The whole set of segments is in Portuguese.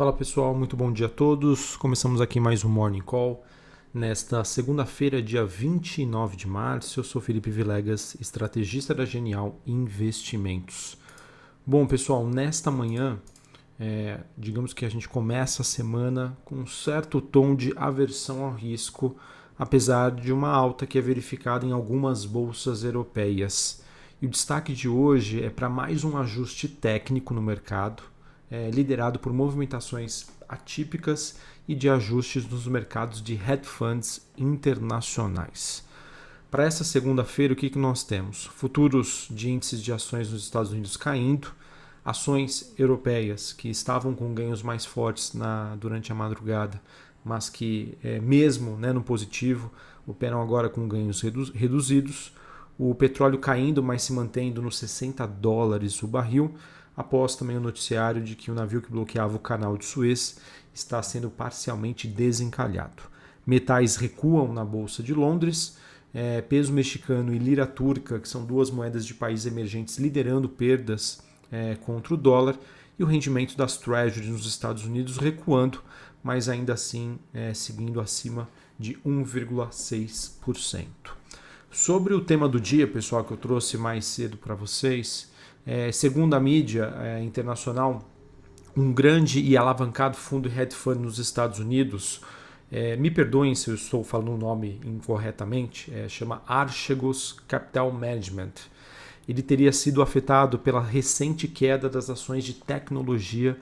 Fala pessoal, muito bom dia a todos. Começamos aqui mais um Morning Call. Nesta segunda-feira, dia 29 de março, eu sou Felipe Vilegas, estrategista da Genial Investimentos. Bom pessoal, nesta manhã, é, digamos que a gente começa a semana com um certo tom de aversão ao risco, apesar de uma alta que é verificada em algumas bolsas europeias. E o destaque de hoje é para mais um ajuste técnico no mercado é, liderado por movimentações atípicas e de ajustes nos mercados de hedge funds internacionais. Para essa segunda-feira, o que, que nós temos? Futuros de índices de ações nos Estados Unidos caindo, ações europeias que estavam com ganhos mais fortes na, durante a madrugada, mas que, é, mesmo né, no positivo, operam agora com ganhos redu reduzidos. O petróleo caindo, mas se mantendo nos 60 dólares o barril após também o noticiário de que o navio que bloqueava o canal de Suez está sendo parcialmente desencalhado. Metais recuam na Bolsa de Londres, é, peso mexicano e lira turca, que são duas moedas de países emergentes liderando perdas é, contra o dólar, e o rendimento das treasuries nos Estados Unidos recuando, mas ainda assim é, seguindo acima de 1,6%. Sobre o tema do dia, pessoal, que eu trouxe mais cedo para vocês, é, segundo a mídia é, internacional, um grande e alavancado fundo hedge fund nos Estados Unidos, é, me perdoem se eu estou falando o nome incorretamente, é, chama Archegos Capital Management. Ele teria sido afetado pela recente queda das ações de tecnologia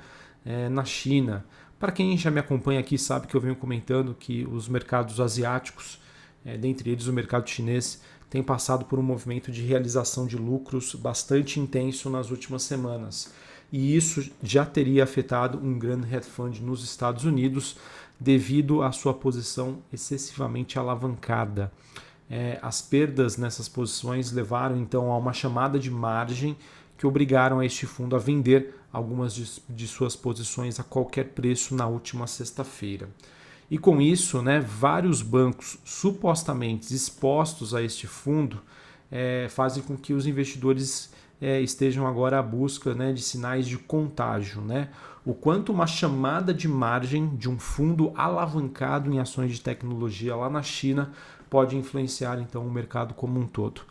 é, na China. Para quem já me acompanha aqui sabe que eu venho comentando que os mercados asiáticos, é, dentre eles o mercado chinês, tem passado por um movimento de realização de lucros bastante intenso nas últimas semanas. E isso já teria afetado um grande hedge fund nos Estados Unidos devido à sua posição excessivamente alavancada. É, as perdas nessas posições levaram então a uma chamada de margem que obrigaram este fundo a vender algumas de, de suas posições a qualquer preço na última sexta-feira. E com isso, né, vários bancos supostamente expostos a este fundo é, fazem com que os investidores é, estejam agora à busca né, de sinais de contágio. Né? O quanto uma chamada de margem de um fundo alavancado em ações de tecnologia lá na China pode influenciar então o mercado como um todo.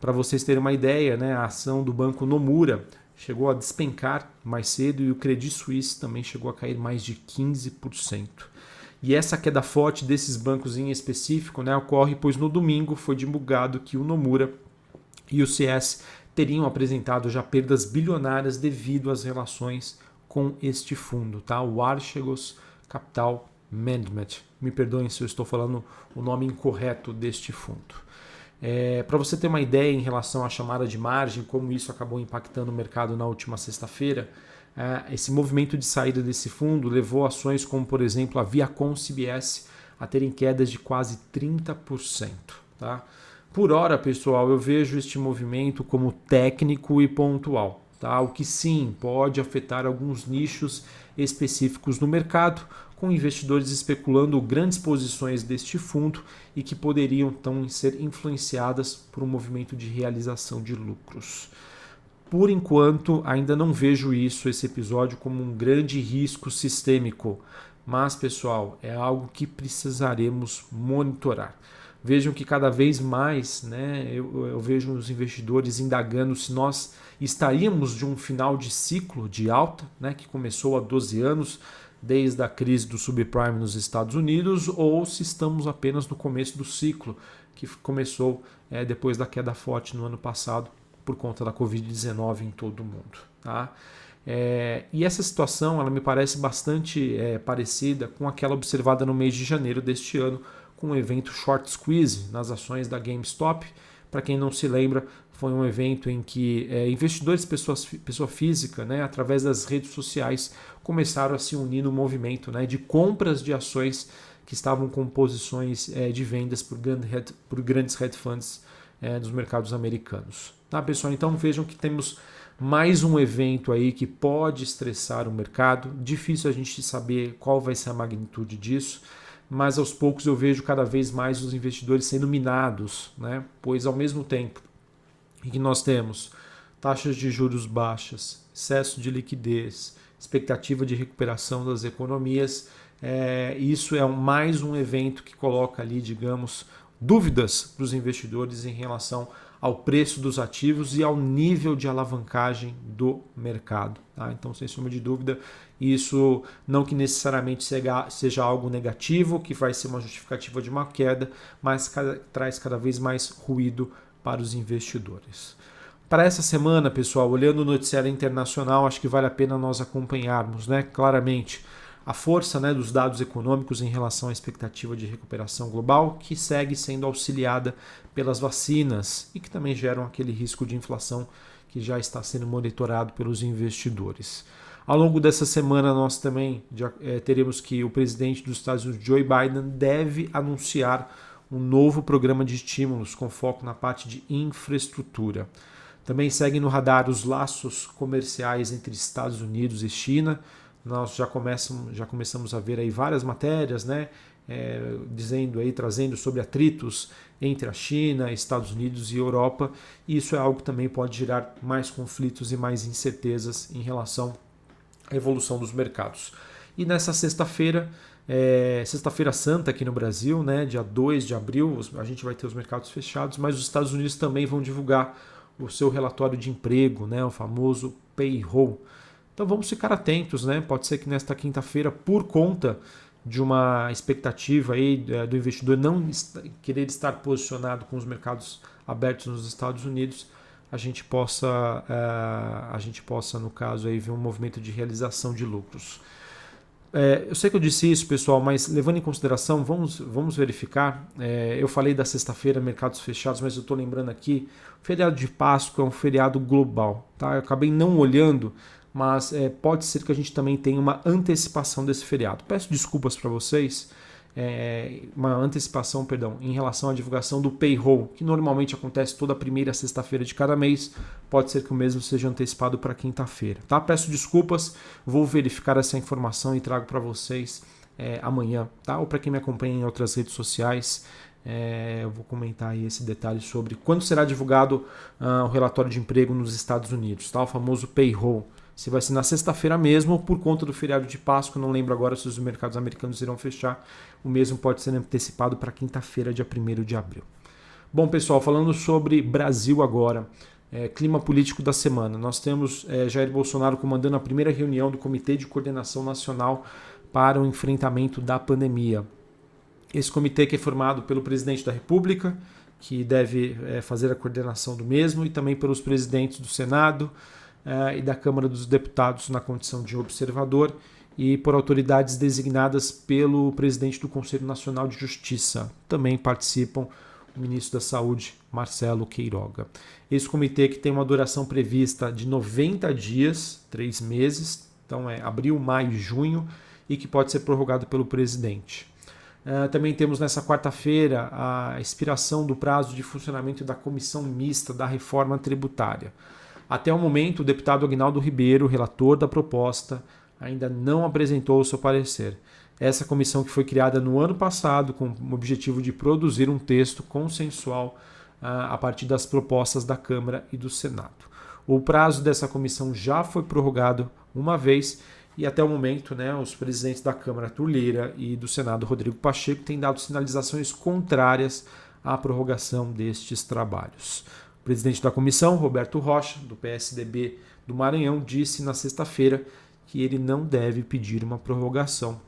Para vocês terem uma ideia, né, a ação do banco Nomura chegou a despencar mais cedo e o Credit Suisse também chegou a cair mais de 15%. E essa queda forte desses bancos em específico né, ocorre pois no domingo foi divulgado que o Nomura e o CS teriam apresentado já perdas bilionárias devido às relações com este fundo, tá? o Archegos Capital Management. Me perdoem se eu estou falando o nome incorreto deste fundo. É, Para você ter uma ideia em relação à chamada de margem, como isso acabou impactando o mercado na última sexta-feira, esse movimento de saída desse fundo levou ações como, por exemplo, a Viacom CBS a terem quedas de quase 30%. Tá? Por hora, pessoal, eu vejo este movimento como técnico e pontual, tá? o que sim pode afetar alguns nichos específicos no mercado, com investidores especulando grandes posições deste fundo e que poderiam então ser influenciadas por um movimento de realização de lucros. Por enquanto, ainda não vejo isso, esse episódio, como um grande risco sistêmico. Mas, pessoal, é algo que precisaremos monitorar. Vejam que cada vez mais né, eu, eu vejo os investidores indagando se nós estaríamos de um final de ciclo de alta, né, que começou há 12 anos, desde a crise do subprime nos Estados Unidos, ou se estamos apenas no começo do ciclo, que começou é, depois da queda forte no ano passado por conta da Covid-19 em todo o mundo. Tá? É, e essa situação ela me parece bastante é, parecida com aquela observada no mês de janeiro deste ano, com o evento Short Squeeze nas ações da GameStop. Para quem não se lembra, foi um evento em que é, investidores, pessoas, pessoa física, né, através das redes sociais, começaram a se unir no movimento né, de compras de ações que estavam com posições é, de vendas por, grande, por grandes hedge funds é, dos mercados americanos. Tá, pessoal? Então vejam que temos mais um evento aí que pode estressar o mercado. Difícil a gente saber qual vai ser a magnitude disso, mas aos poucos eu vejo cada vez mais os investidores sendo minados, né? Pois ao mesmo tempo que nós temos taxas de juros baixas, excesso de liquidez, expectativa de recuperação das economias. É, isso é mais um evento que coloca ali, digamos, dúvidas para os investidores em relação ao preço dos ativos e ao nível de alavancagem do mercado. Tá? Então, sem sombra de dúvida, isso não que necessariamente seja algo negativo, que vai ser uma justificativa de uma queda, mas traz cada vez mais ruído para os investidores. Para essa semana, pessoal, olhando o noticiário internacional, acho que vale a pena nós acompanharmos, né? Claramente, a força né, dos dados econômicos em relação à expectativa de recuperação global, que segue sendo auxiliada pelas vacinas e que também geram aquele risco de inflação que já está sendo monitorado pelos investidores. Ao longo dessa semana, nós também já, é, teremos que o presidente dos Estados Unidos, Joe Biden, deve anunciar um novo programa de estímulos com foco na parte de infraestrutura. Também seguem no radar os laços comerciais entre Estados Unidos e China. Nós já começamos, já começamos a ver aí várias matérias, né? É, dizendo aí, trazendo sobre atritos entre a China, Estados Unidos e Europa. E isso é algo que também pode gerar mais conflitos e mais incertezas em relação à evolução dos mercados. E nessa sexta-feira, é, sexta-feira santa aqui no Brasil, né, dia 2 de abril, a gente vai ter os mercados fechados, mas os Estados Unidos também vão divulgar o seu relatório de emprego, né, o famoso payroll. Então vamos ficar atentos, né? Pode ser que nesta quinta-feira, por conta de uma expectativa aí é, do investidor não querer estar posicionado com os mercados abertos nos Estados Unidos, a gente possa, é, a gente possa no caso aí ver um movimento de realização de lucros. É, eu sei que eu disse isso, pessoal, mas levando em consideração, vamos, vamos verificar. Eu falei da sexta-feira, mercados fechados, mas eu estou lembrando aqui, feriado de Páscoa é um feriado global. Tá? Eu acabei não olhando, mas é, pode ser que a gente também tenha uma antecipação desse feriado. Peço desculpas para vocês é, uma antecipação, perdão, em relação à divulgação do payroll, que normalmente acontece toda primeira sexta-feira de cada mês. Pode ser que o mesmo seja antecipado para quinta-feira. Tá? Peço desculpas, vou verificar essa informação e trago para vocês é, amanhã, tá? Ou para quem me acompanha em outras redes sociais. É, eu vou comentar aí esse detalhe sobre quando será divulgado uh, o relatório de emprego nos Estados Unidos, tá? o famoso payroll se vai ser na sexta-feira mesmo por conta do feriado de Páscoa, não lembro agora se os mercados americanos irão fechar, o mesmo pode ser antecipado para quinta-feira, dia 1 de abril. Bom, pessoal, falando sobre Brasil agora, é, clima político da semana. Nós temos é, Jair Bolsonaro comandando a primeira reunião do Comitê de Coordenação Nacional para o enfrentamento da pandemia. Esse comitê que é formado pelo presidente da República, que deve é, fazer a coordenação do mesmo, e também pelos presidentes do Senado, e da Câmara dos Deputados na condição de observador e por autoridades designadas pelo presidente do Conselho Nacional de Justiça. Também participam o ministro da Saúde, Marcelo Queiroga. Esse comitê que tem uma duração prevista de 90 dias, três meses, então é abril, maio junho, e que pode ser prorrogado pelo presidente. Uh, também temos nessa quarta-feira a expiração do prazo de funcionamento da comissão mista da reforma tributária. Até o momento, o deputado Agnaldo Ribeiro, relator da proposta, ainda não apresentou o seu parecer. Essa comissão que foi criada no ano passado com o objetivo de produzir um texto consensual uh, a partir das propostas da Câmara e do Senado. O prazo dessa comissão já foi prorrogado uma vez e até o momento né, os presidentes da Câmara, Turleira, e do Senado, Rodrigo Pacheco, têm dado sinalizações contrárias à prorrogação destes trabalhos presidente da comissão, Roberto Rocha, do PSDB do Maranhão, disse na sexta-feira que ele não deve pedir uma prorrogação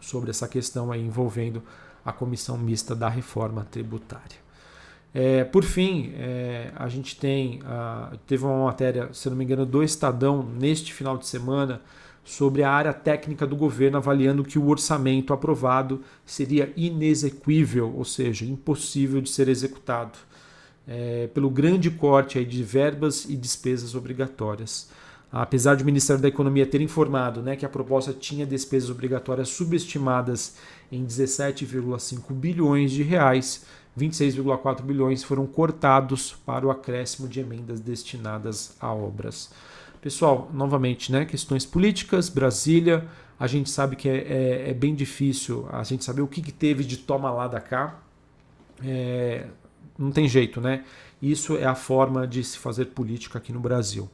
sobre essa questão envolvendo a comissão mista da reforma tributária. É, por fim, é, a gente tem teve uma matéria, se não me engano, do Estadão neste final de semana sobre a área técnica do governo avaliando que o orçamento aprovado seria inexequível, ou seja, impossível de ser executado é, pelo grande corte aí de verbas e despesas obrigatórias. Apesar de o Ministério da Economia ter informado né, que a proposta tinha despesas obrigatórias subestimadas em 17,5 bilhões de reais, 26,4 bilhões foram cortados para o acréscimo de emendas destinadas a obras. Pessoal, novamente, né, questões políticas, Brasília, a gente sabe que é, é, é bem difícil a gente saber o que, que teve de toma lá da cá. É, não tem jeito, né? Isso é a forma de se fazer política aqui no Brasil.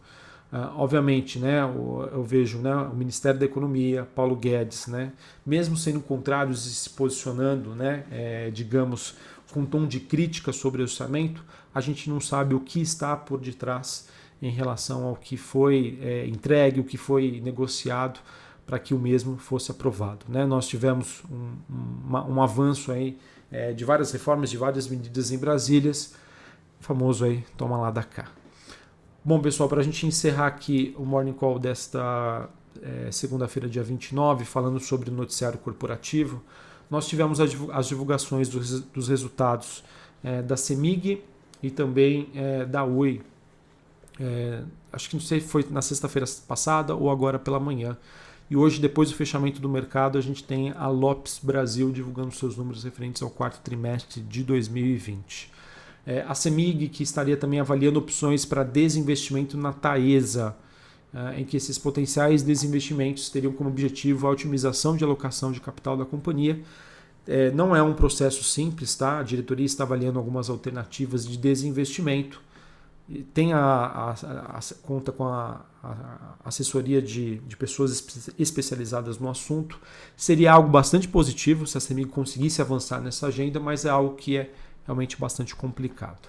Uh, obviamente, né, eu, eu, vejo né, o Ministério da Economia, Paulo Guedes, né, mesmo sendo contrários e se posicionando, né, é, digamos, com um tom de crítica sobre o orçamento, a gente não sabe o que está por detrás em relação ao que foi é, entregue, o que foi negociado para que o mesmo fosse aprovado. Né? Nós tivemos um, um, um avanço aí, é, de várias reformas, de várias medidas em Brasília, famoso aí, toma lá da cá. Bom, pessoal, para a gente encerrar aqui o Morning Call desta é, segunda-feira, dia 29, falando sobre o noticiário corporativo, nós tivemos as divulgações dos, dos resultados é, da CEMIG e também é, da UI. É, acho que não sei se foi na sexta-feira passada ou agora pela manhã. E hoje, depois do fechamento do mercado, a gente tem a Lopes Brasil divulgando seus números referentes ao quarto trimestre de 2020. É, a CEMIG, que estaria também avaliando opções para desinvestimento na Taesa, é, em que esses potenciais desinvestimentos teriam como objetivo a otimização de alocação de capital da companhia. É, não é um processo simples, tá? A diretoria está avaliando algumas alternativas de desinvestimento. Tem a, a, a, conta com a, assessoria de, de pessoas especializadas no assunto. Seria algo bastante positivo se a CEMIG conseguisse avançar nessa agenda, mas é algo que é realmente bastante complicado.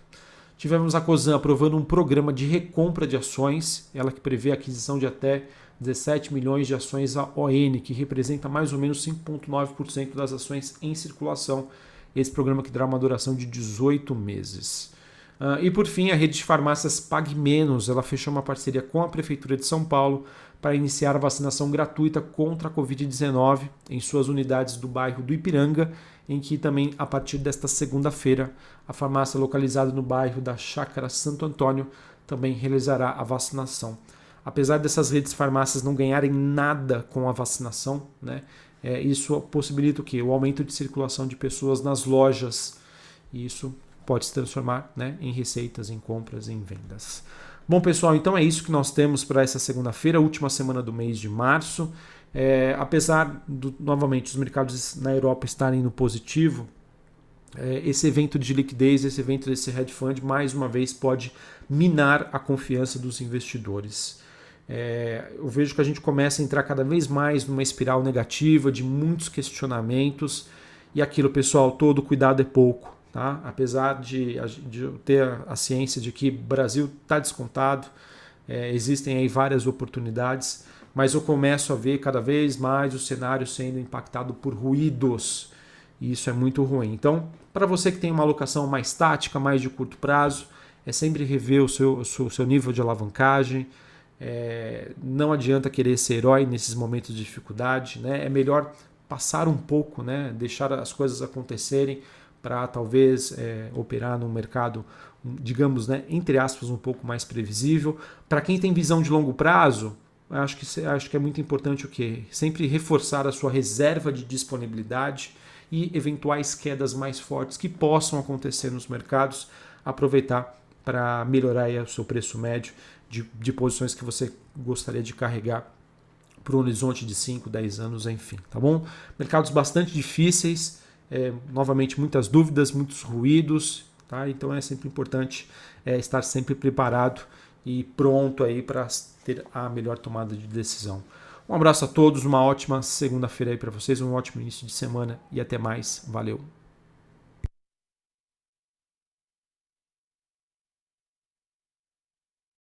Tivemos a COSAN aprovando um programa de recompra de ações, ela que prevê a aquisição de até 17 milhões de ações a ON, que representa mais ou menos 5,9% das ações em circulação. Esse programa que terá uma duração de 18 meses. Uh, e por fim, a rede de farmácias Pague Menos, ela fechou uma parceria com a Prefeitura de São Paulo para iniciar a vacinação gratuita contra a Covid-19 em suas unidades do bairro do Ipiranga em que também, a partir desta segunda-feira, a farmácia localizada no bairro da Chácara Santo Antônio também realizará a vacinação. Apesar dessas redes farmácias não ganharem nada com a vacinação, né, é, isso possibilita o quê? O aumento de circulação de pessoas nas lojas. E isso pode se transformar né, em receitas, em compras, em vendas. Bom, pessoal, então é isso que nós temos para essa segunda-feira, última semana do mês de março. É, apesar, do, novamente, os mercados na Europa estarem no positivo, é, esse evento de liquidez, esse evento desse hedge fund, mais uma vez pode minar a confiança dos investidores. É, eu vejo que a gente começa a entrar cada vez mais numa espiral negativa de muitos questionamentos e aquilo, pessoal, todo cuidado é pouco. Tá? Apesar de, de ter a ciência de que Brasil está descontado, é, existem aí várias oportunidades mas eu começo a ver cada vez mais o cenário sendo impactado por ruídos. E isso é muito ruim. Então, para você que tem uma alocação mais tática, mais de curto prazo, é sempre rever o seu, o seu, seu nível de alavancagem. É, não adianta querer ser herói nesses momentos de dificuldade. Né? É melhor passar um pouco, né? deixar as coisas acontecerem para talvez é, operar num mercado, digamos, né, entre aspas, um pouco mais previsível. Para quem tem visão de longo prazo, acho que, acho que é muito importante o que? Sempre reforçar a sua reserva de disponibilidade e eventuais quedas mais fortes que possam acontecer nos mercados, aproveitar para melhorar o seu preço médio de, de posições que você gostaria de carregar para um horizonte de 5, 10 anos, enfim, tá bom? Mercados bastante difíceis, é, novamente muitas dúvidas, muitos ruídos, tá? Então é sempre importante é, estar sempre preparado e pronto aí para ter a melhor tomada de decisão. Um abraço a todos, uma ótima segunda-feira aí para vocês, um ótimo início de semana e até mais. Valeu.